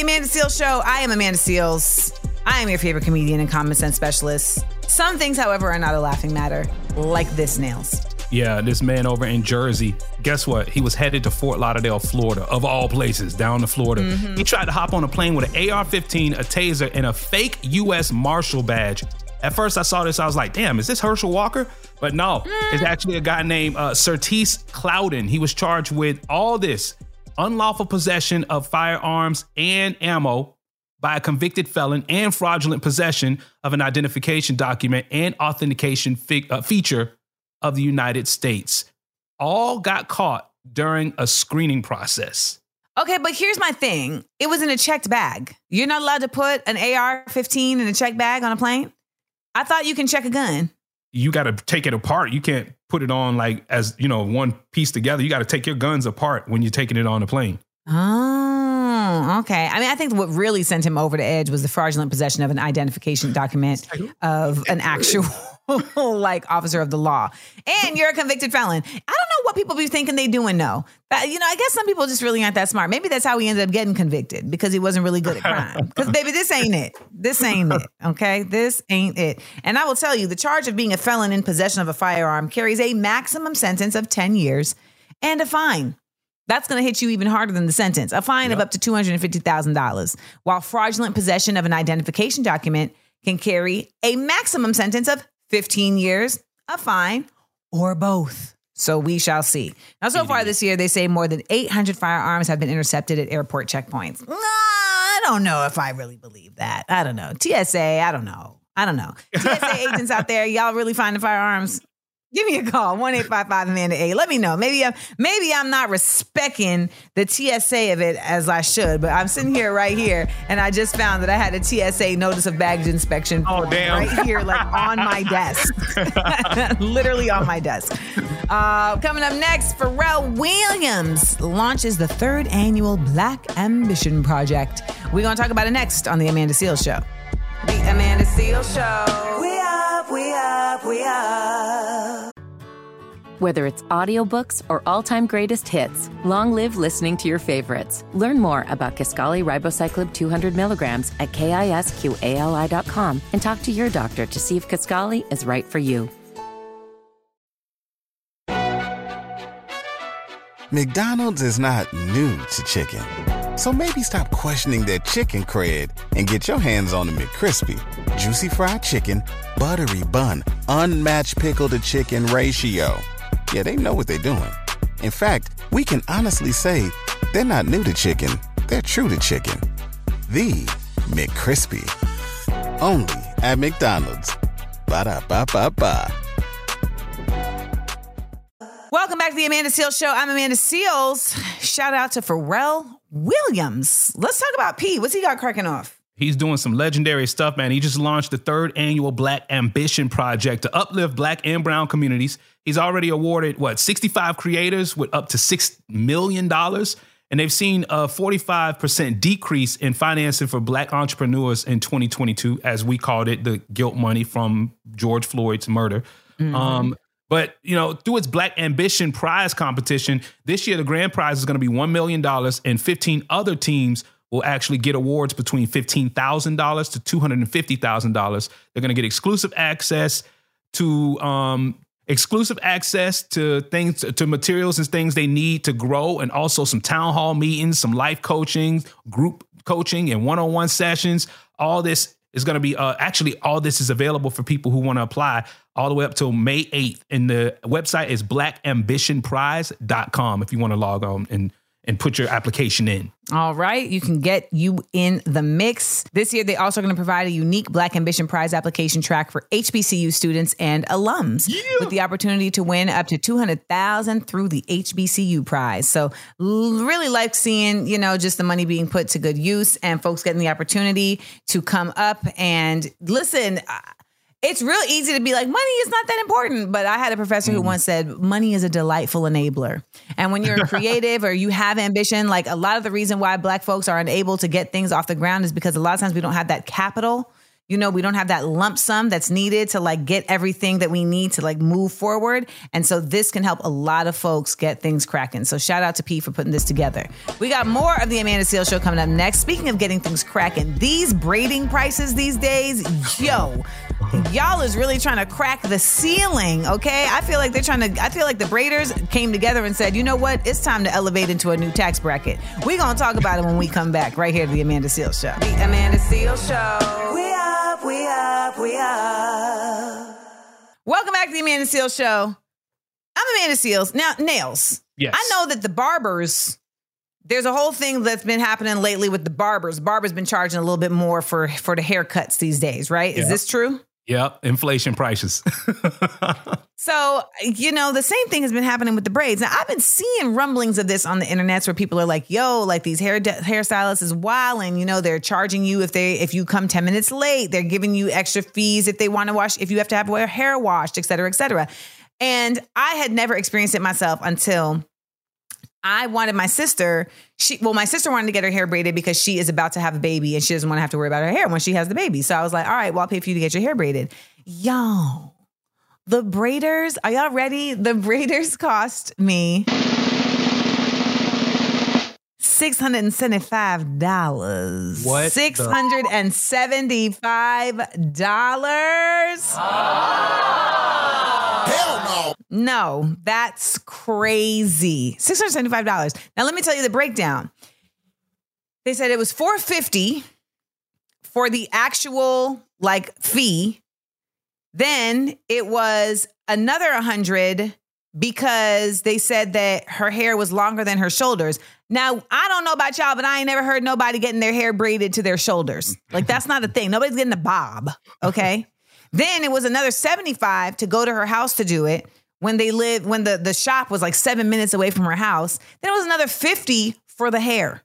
The Amanda Seales Show. I am Amanda Seales. I am your favorite comedian and common sense specialist. Some things, however, are not a laughing matter, like this, Nailz. Yeah, this man over in Jersey, guess what? He was headed to Fort Lauderdale, Florida, of all places, down to Florida. He tried to hop on a plane with an AR 15, a taser, and a fake U.S. Marshal badge. At first, I saw this, I was like, damn, is this Herschel Walker? But no, it's actually a guy named uh, Certis Clouden. He was charged with all this unlawful possession of firearms and ammo by a convicted felon and fraudulent possession of an identification document and authentication fi- uh, feature of the United States. All got caught during a screening process. Okay, but here's my thing. It was in a checked bag. You're not allowed to put an AR-15 in a checked bag on a plane. I thought you can check a gun. You got to take it apart. You can't put it on like as, you know, one piece together. You got to take your guns apart when you're taking it on the plane. Oh, okay. I mean, I think what really sent him over the edge was the fraudulent possession of an identification document of an actual like officer of the law, and you're a convicted felon. I don't know what people be thinking they doing. No, But, you know, I guess some people just really aren't that smart. Maybe that's how he ended up getting convicted because he wasn't really good at crime. Because baby, this ain't it. This ain't it. Okay, this ain't it. And I will tell you, the charge of being a felon in possession of a firearm carries a maximum sentence of ten years and a fine. That's going to hit you even harder than the sentence. A fine of up to $250,000, while fraudulent possession of an identification document can carry a maximum sentence of 15 years, a fine, or both. So we shall see. Now, so far this year, they say more than 800 firearms have been intercepted at airport checkpoints. Nah, I don't know if I really believe that. I don't know. TSA, I don't know. I don't know. TSA agents out there, y'all really finding firearms? Give me a call, 1 855 Amanda A. Let me know. Maybe I'm maybe I'm not respecting the TSA of it as I should, but I'm sitting here right here and I just found that I had a TSA notice of baggage inspection Oh, form damn. right here, like on my desk. Literally on my desk. Uh, coming up next, Pharrell Williams launches the third annual Black Ambition Project. We're gonna talk about it next on the Amanda Seal Show. The Amanda Seal Show. We up, we up, we up. Whether it's audiobooks or all-time greatest hits, long live listening to your favorites. Learn more about Kisqali ribociclib 200 milligrams at kisqali.com and talk to your doctor to see if Kisqali is right for you. McDonald's is not new to chicken. So maybe stop questioning their chicken cred and get your hands on the McCrispy. Juicy fried chicken, buttery bun, unmatched pickle to chicken ratio. Yeah, they know what they're doing. In fact, we can honestly say they're not new to chicken, they're true to chicken. The McCrispy. Only at McDonald's. Ba da ba ba ba. Welcome back to the Amanda Seales Show. I'm Amanda Seales. Shout out to Pharrell Williams. Let's talk about P. What's he got cracking off? He's doing some legendary stuff, man. He just launched the third annual Black Ambition Project to uplift Black and Brown communities. He's already awarded, what, 65 creators with up to $6 million. And they've seen a 45% decrease in financing for Black entrepreneurs in 2022, as we called it, the guilt money from George Floyd's murder. Um, but you know, through its Black Ambition Prize competition, this year the grand prize is going to be one million dollars, and 15 other teams will actually get awards between fifteen thousand dollars to two hundred and fifty thousand dollars. They're going to get exclusive access to um, exclusive access to things to materials and things they need to grow, and also some town hall meetings, some life coaching, group coaching, and one-on-one sessions. All this is going to be uh, actually all this is available for people who want to apply all the way up till May 8th. And the website is blackambitionprize.com if you want to log on and and put your application in. All right, you can get you in the mix. This year, they also are going to provide a unique Black Ambition Prize application track for HBCU students and alums with the opportunity to win up to 200,000 through the HBCU prize. So l- really like seeing, you know, just the money being put to good use and folks getting the opportunity to come up and listen. uh, It's real easy to be like, money is not that important. But I had a professor who hmm. once said, money is a delightful enabler. And when you're creative or you have ambition, like a lot of the reason why black folks are unable to get things off the ground is because a lot of times we don't have that capital. You know, we don't have that lump sum that's needed to like get everything that we need to like move forward. And so this can help a lot of folks get things cracking. So shout out to P for putting this together. We got more of the Amanda Seales show coming up next. Speaking of getting things cracking, these braiding prices these days, yo, y'all is really trying to crack the ceiling, okay? I feel like they're trying to I feel like the braiders came together and said, "You know what? It's time to elevate into a new tax bracket." We're going to talk about it when we come back right here to the Amanda Seales show. The Amanda Seal Show. We up, we up. Welcome back to the Amanda Seales show. I'm Amanda Seales. Now, Nailz. Yes. I know that the barbers there's a whole thing that's been happening lately with the barbers. Barbers been charging a little bit more for for the haircuts these days, right? Is Yeah. this true? Yep, inflation prices. So, you know, the same thing has been happening with the braids. Now, I've been seeing rumblings of this on the internet where people are like, yo, like these hair hairstylists is wilding. You know, they're charging you if they if you come 10 minutes late, they're giving you extra fees if they want to wash, if you have to have your hair washed, et cetera, et cetera. And I had never experienced it myself until I wanted my sister. She well, my sister wanted to get her hair braided because she is about to have a baby and she doesn't want to have to worry about her hair when she has the baby. So I was like, all right, well, I'll pay for you to get your hair braided. Y'all, The braiders, are y'all ready? The braiders cost me $675. What $675. Hell no. No, that's crazy. $675. Now let me tell you the breakdown. They said it was 450 for the actual like fee. Then it was another 100 because they said that her hair was longer than her shoulders. Now, I don't know about y'all, but I ain't never heard nobody getting their hair braided to their shoulders. Like that's not a thing. Nobody's getting a bob, okay? then it was another 75 to go to her house to do it when they lived when the the shop was like 7 minutes away from her house. Then it was another 50 for the hair.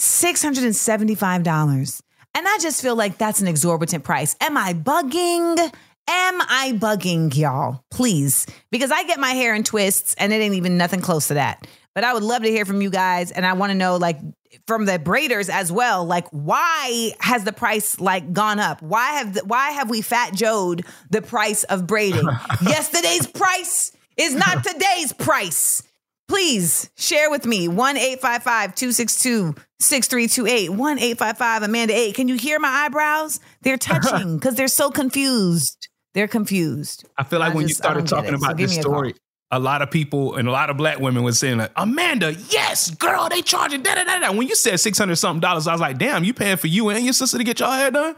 $675. And I just feel like that's an exorbitant price. Am I bugging? Am I bugging y'all? Please. Because I get my hair in twists and it ain't even nothing close to that. But I would love to hear from you guys and I want to know like from the braiders as well, like why has the price like gone up? Why have the, why have we fat joed the price of braiding? Yesterday's price is not today's price. Please share with me 1 855 262 6328. 1 855 Amanda 8. Can you hear my eyebrows? They're touching because they're so confused. They're confused. I feel like I when just- you started talking it. So about this me a story, a lot of people and a lot of black women were saying like, Amanda, yes, girl, they charging da da da da. When you said six hundred something dollars, I was like, damn, you paying for you and your sister to get your hair done?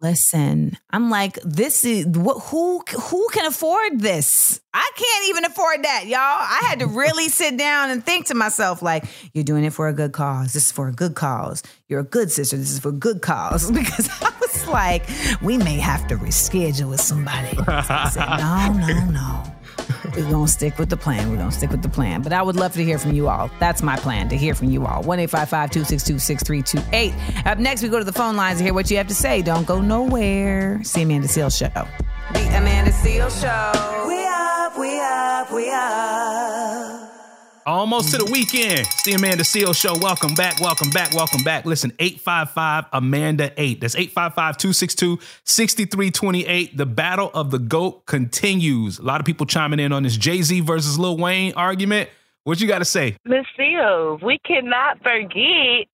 Listen, I'm like, this is what who who can afford this? I can't even afford that, y'all. I had to really sit down and think to myself, like, you're doing it for a good cause. This is for a good cause. You're a good sister. This is for a good cause. Because I was like, we may have to reschedule with somebody. I said, no, no, no. We're gonna stick with the plan. We're gonna stick with the plan. But I would love to hear from you all. That's my plan to hear from you all. 1 262 6328. Up next, we go to the phone lines to hear what you have to say. Don't go nowhere. See Amanda Seal Show. The Amanda Seal Show. We up, we up, we up. Almost to the weekend. It's the Amanda Seal Show. Welcome back, welcome back, welcome back. Listen, 855 Amanda 8. That's 855 262 6328. The battle of the GOAT continues. A lot of people chiming in on this Jay Z versus Lil Wayne argument. What you got to say? Miss Seales, we cannot forget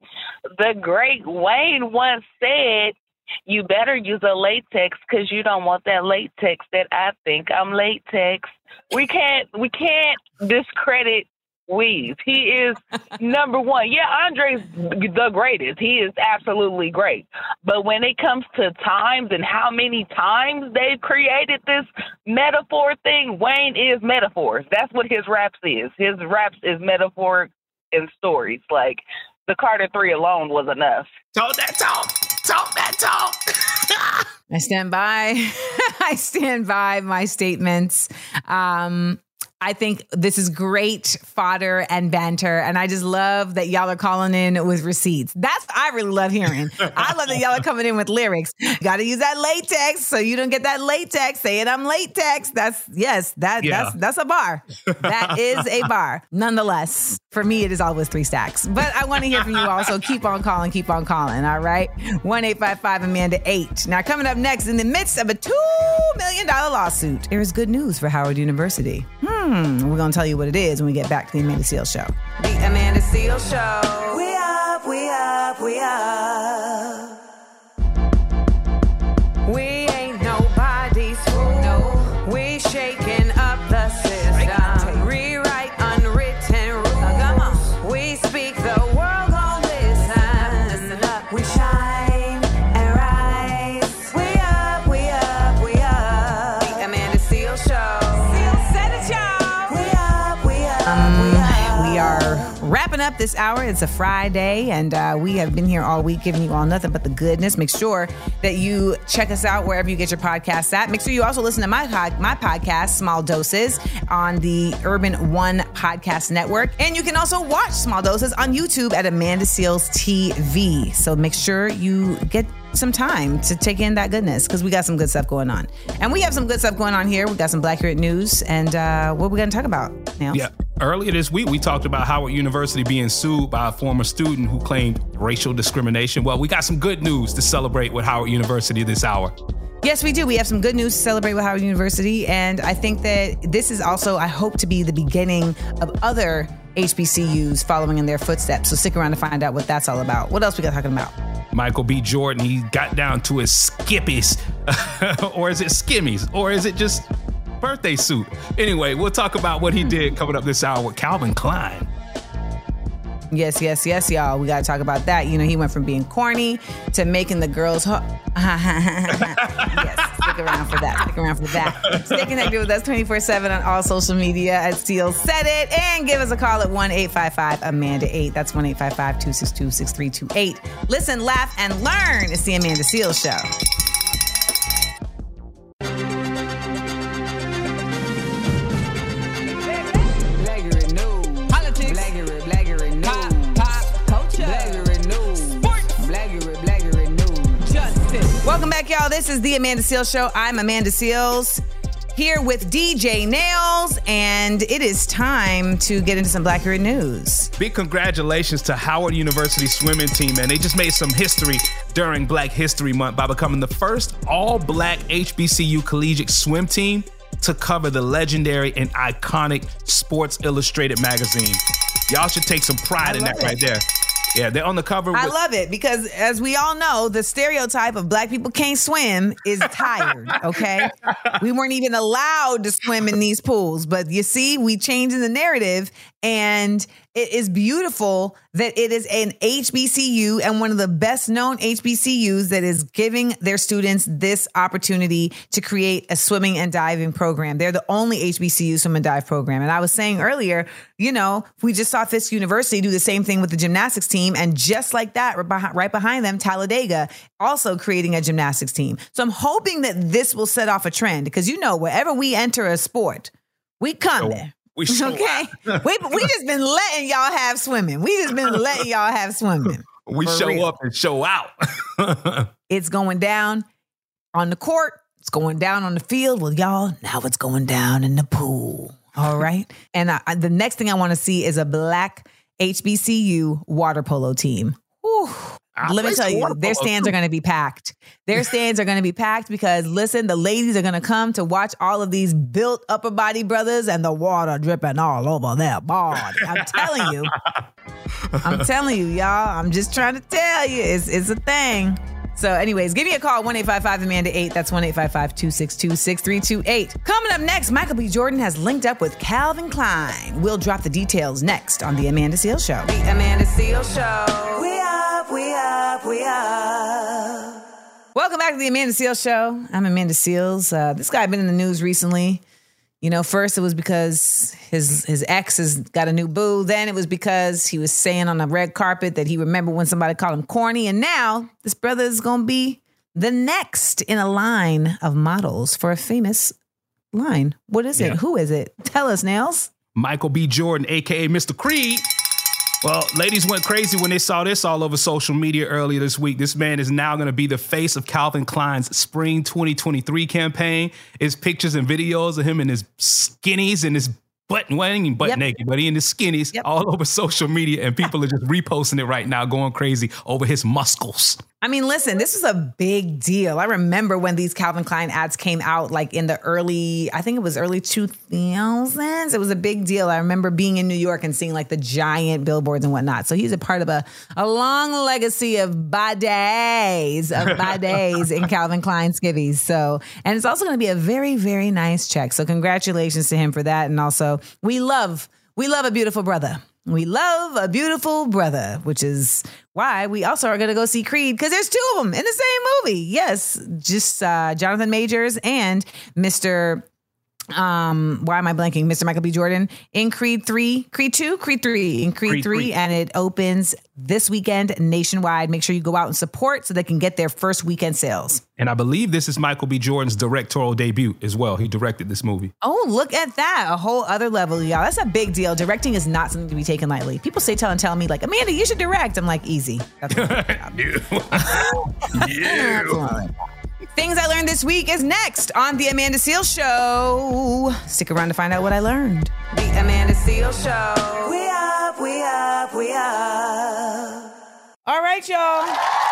the great Wayne once said, you better use a latex because you don't want that latex that I think I'm latex. We can't we can't discredit Weave. He is number one. Yeah, Andre's the greatest. He is absolutely great. But when it comes to times and how many times they've created this metaphor thing, Wayne is metaphors. That's what his raps is. His raps is metaphor and stories. Like the Carter Three alone was enough. Talk that talk. Talk that talk. I stand by. I stand by my statements. Um, I think this is great fodder and banter, and I just love that y'all are calling in with receipts. That's I really love hearing. I love that y'all are coming in with lyrics. Got to use that latex so you don't get that latex. Saying I'm latex. That's yes. That Yeah. that's that's a bar. That is a bar. Nonetheless, for me, it is always three stacks. But I want to hear from you all. So keep on calling. Keep on calling. All right. One eight five five Amanda eight. Now coming up next, in the midst of a two million dollar lawsuit, there is good news for Howard University. Hmm. We're gonna tell you what it is when we get back to the Amanda Seal Show. The Amanda Seal Show. We up, we up, we up. Up this hour. It's a Friday, and uh, we have been here all week giving you all nothing but the goodness. Make sure that you check us out wherever you get your podcasts at. Make sure you also listen to my my podcast, Small Doses, on the Urban One Podcast Network, and you can also watch Small Doses on YouTube at Amanda Seales TV. So make sure you get some time to take in that goodness because we got some good stuff going on, and we have some good stuff going on here. We got some Blackurate news, and uh, what we going to talk about now? Yeah. Earlier this week, we talked about Howard University being sued by a former student who claimed racial discrimination. Well, we got some good news to celebrate with Howard University this hour. Yes, we do. We have some good news to celebrate with Howard University. And I think that this is also, I hope, to be the beginning of other HBCUs following in their footsteps. So stick around to find out what that's all about. What else we got talking about? Michael B. Jordan, he got down to his skippies. or is it skimmies? Or is it just birthday suit? Anyway, we'll talk about what he hmm. did coming up this hour with Calvin Klein. Yes, yes, yes, y'all. We got to talk about that. You know, he went from being corny to making the girls. Ho- yes, stick around for that. Stick around for that. Stay connected with us 24 7 on all social media at Steele Said It and give us a call at 1 855 Amanda 8. That's 1 855 262 6328. Listen, laugh, and learn. It's the Amanda Seal Show. Welcome back, y'all. This is the Amanda Seales Show. I'm Amanda Seales here with DJ Nailz, and it is time to get into some Blackurate news. Big congratulations to Howard University swimming team, and they just made some history during Black History Month by becoming the first all black HBCU collegiate swim team to cover the legendary and iconic Sports Illustrated magazine. Y'all should take some pride in that it. right there. Yeah, they're on the cover. I with- love it because, as we all know, the stereotype of black people can't swim is tired. Okay, we weren't even allowed to swim in these pools, but you see, we changing the narrative, and it is beautiful that it is an HBCU and one of the best known HBCUs that is giving their students this opportunity to create a swimming and diving program. They're the only HBCU swim and dive program. And I was saying earlier, you know, we just saw Fisk University do the same thing with the gymnastics team. And just like that, right behind, them, Talladega also creating a gymnastics team. So I'm hoping that this will set off a trend because, you know, wherever we enter a sport, we come there. We okay. we we just been letting y'all have swimming. We just been letting y'all have swimming. we show real. up and show out. It's going down on the court. It's going down on the field. Well, y'all, now it's going down in the pool. All right. and I, I- the next thing I want to see is a black HBCU water polo team. Whew. I Let me tell you, their stands too. are going to be packed. Their stands are going to be packed because, listen, the ladies are going to come to watch all of these built upper body brothers and the water dripping all over their body. I'm telling you. I'm telling you, y'all. I'm just trying to tell you. It's, it's a thing. So, anyways, give me a call, 1 855 Amanda 8. That's 1 855 262 6328. Coming up next, Michael B. Jordan has linked up with Calvin Klein. We'll drop the details next on The Amanda Seal Show. The Amanda Seal Show. We up, we up, we up. Welcome back to the Amanda Seales Show. I'm Amanda Seales. Uh, this guy been in the news recently. You know, first it was because his his ex has got a new boo. Then it was because he was saying on the red carpet that he remembered when somebody called him corny. And now this brother is going to be the next in a line of models for a famous line. What is it? Yeah. Who is it? Tell us, Nailz. Michael B. Jordan, aka Mr. Creed. Well, ladies went crazy when they saw this all over social media earlier this week. This man is now going to be the face of Calvin Klein's Spring 2023 campaign. It's pictures and videos of him in his skinnies and his butt, well, butt Yep. naked, but he in his skinnies Yep. all over social media, and people are just reposting it right now, going crazy over his muscles. I mean, listen, this was a big deal. I remember when these Calvin Klein ads came out, like in the early, I think it was early 2000s. It was a big deal. I remember being in New York and seeing like the giant billboards and whatnot. So he's a part of a, a long legacy of bidets, of bidets in Calvin Klein skivvies. So, and it's also going to be a very, very nice check. So congratulations to him for that. And also, we love, we love a beautiful brother. We love a beautiful brother, which is why we also are going to go see Creed because there's two of them in the same movie. Yes, just uh, Jonathan Majors and Mr. Um, why am I blanking? Mr. Michael B. Jordan in Creed 3, Creed 2, Creed 3, in Creed, Creed 3, 3. and it opens this weekend nationwide. Make sure you go out and support so they can get their first weekend sales. And I believe this is Michael B. Jordan's directorial debut as well. He directed this movie. Oh, look at that. A whole other level, y'all. That's a big deal. Directing is not something to be taken lightly. People say, tell and tell me, like, Amanda, you should direct. I'm like, easy. That's yeah. Things I learned this week is next on The Amanda Seal Show. Stick around to find out what I learned. The Amanda Seal Show. We up, we up, we up. All right, y'all.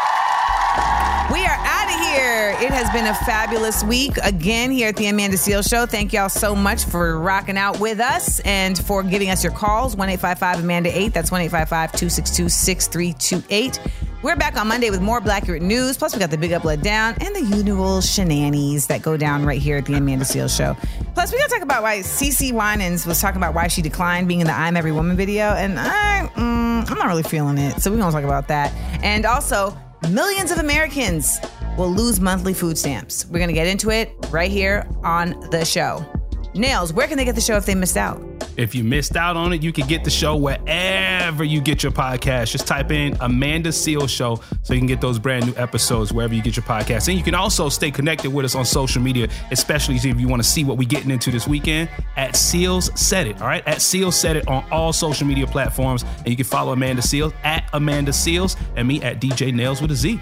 Here. It has been a fabulous week again here at the Amanda Seal Show. Thank y'all so much for rocking out with us and for giving us your calls. 1 Amanda 8. That's 1 262 6328. We're back on Monday with more Blackurate news. Plus, we got the Big Up Let Down and the usual shenanigans that go down right here at the Amanda Seal Show. Plus, we got to talk about why Cece Winans was talking about why she declined being in the I'm Every Woman video. And I, mm, I'm not really feeling it. So we're going to talk about that. And also, millions of Americans will lose monthly food stamps. We're going to get into it right here on the show. Nailz, where can they get the show if they missed out? If you missed out on it, you can get the show wherever you get your podcast. Just type in Amanda Seal Show so you can get those brand new episodes wherever you get your podcast. And you can also stay connected with us on social media, especially if you want to see what we're getting into this weekend at Seales Said It. All right, at Seales Said It on all social media platforms. And you can follow Amanda Seales at Amanda Seales and me at DJ Nailz with a Z.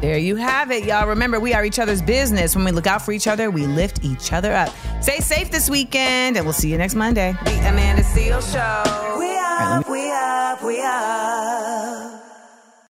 There you have it, y'all. Remember, we are each other's business. When we look out for each other, we lift each other up. Stay safe this weekend, and we'll see you next Monday. The Amanda Seal Show. We up, we up, we up.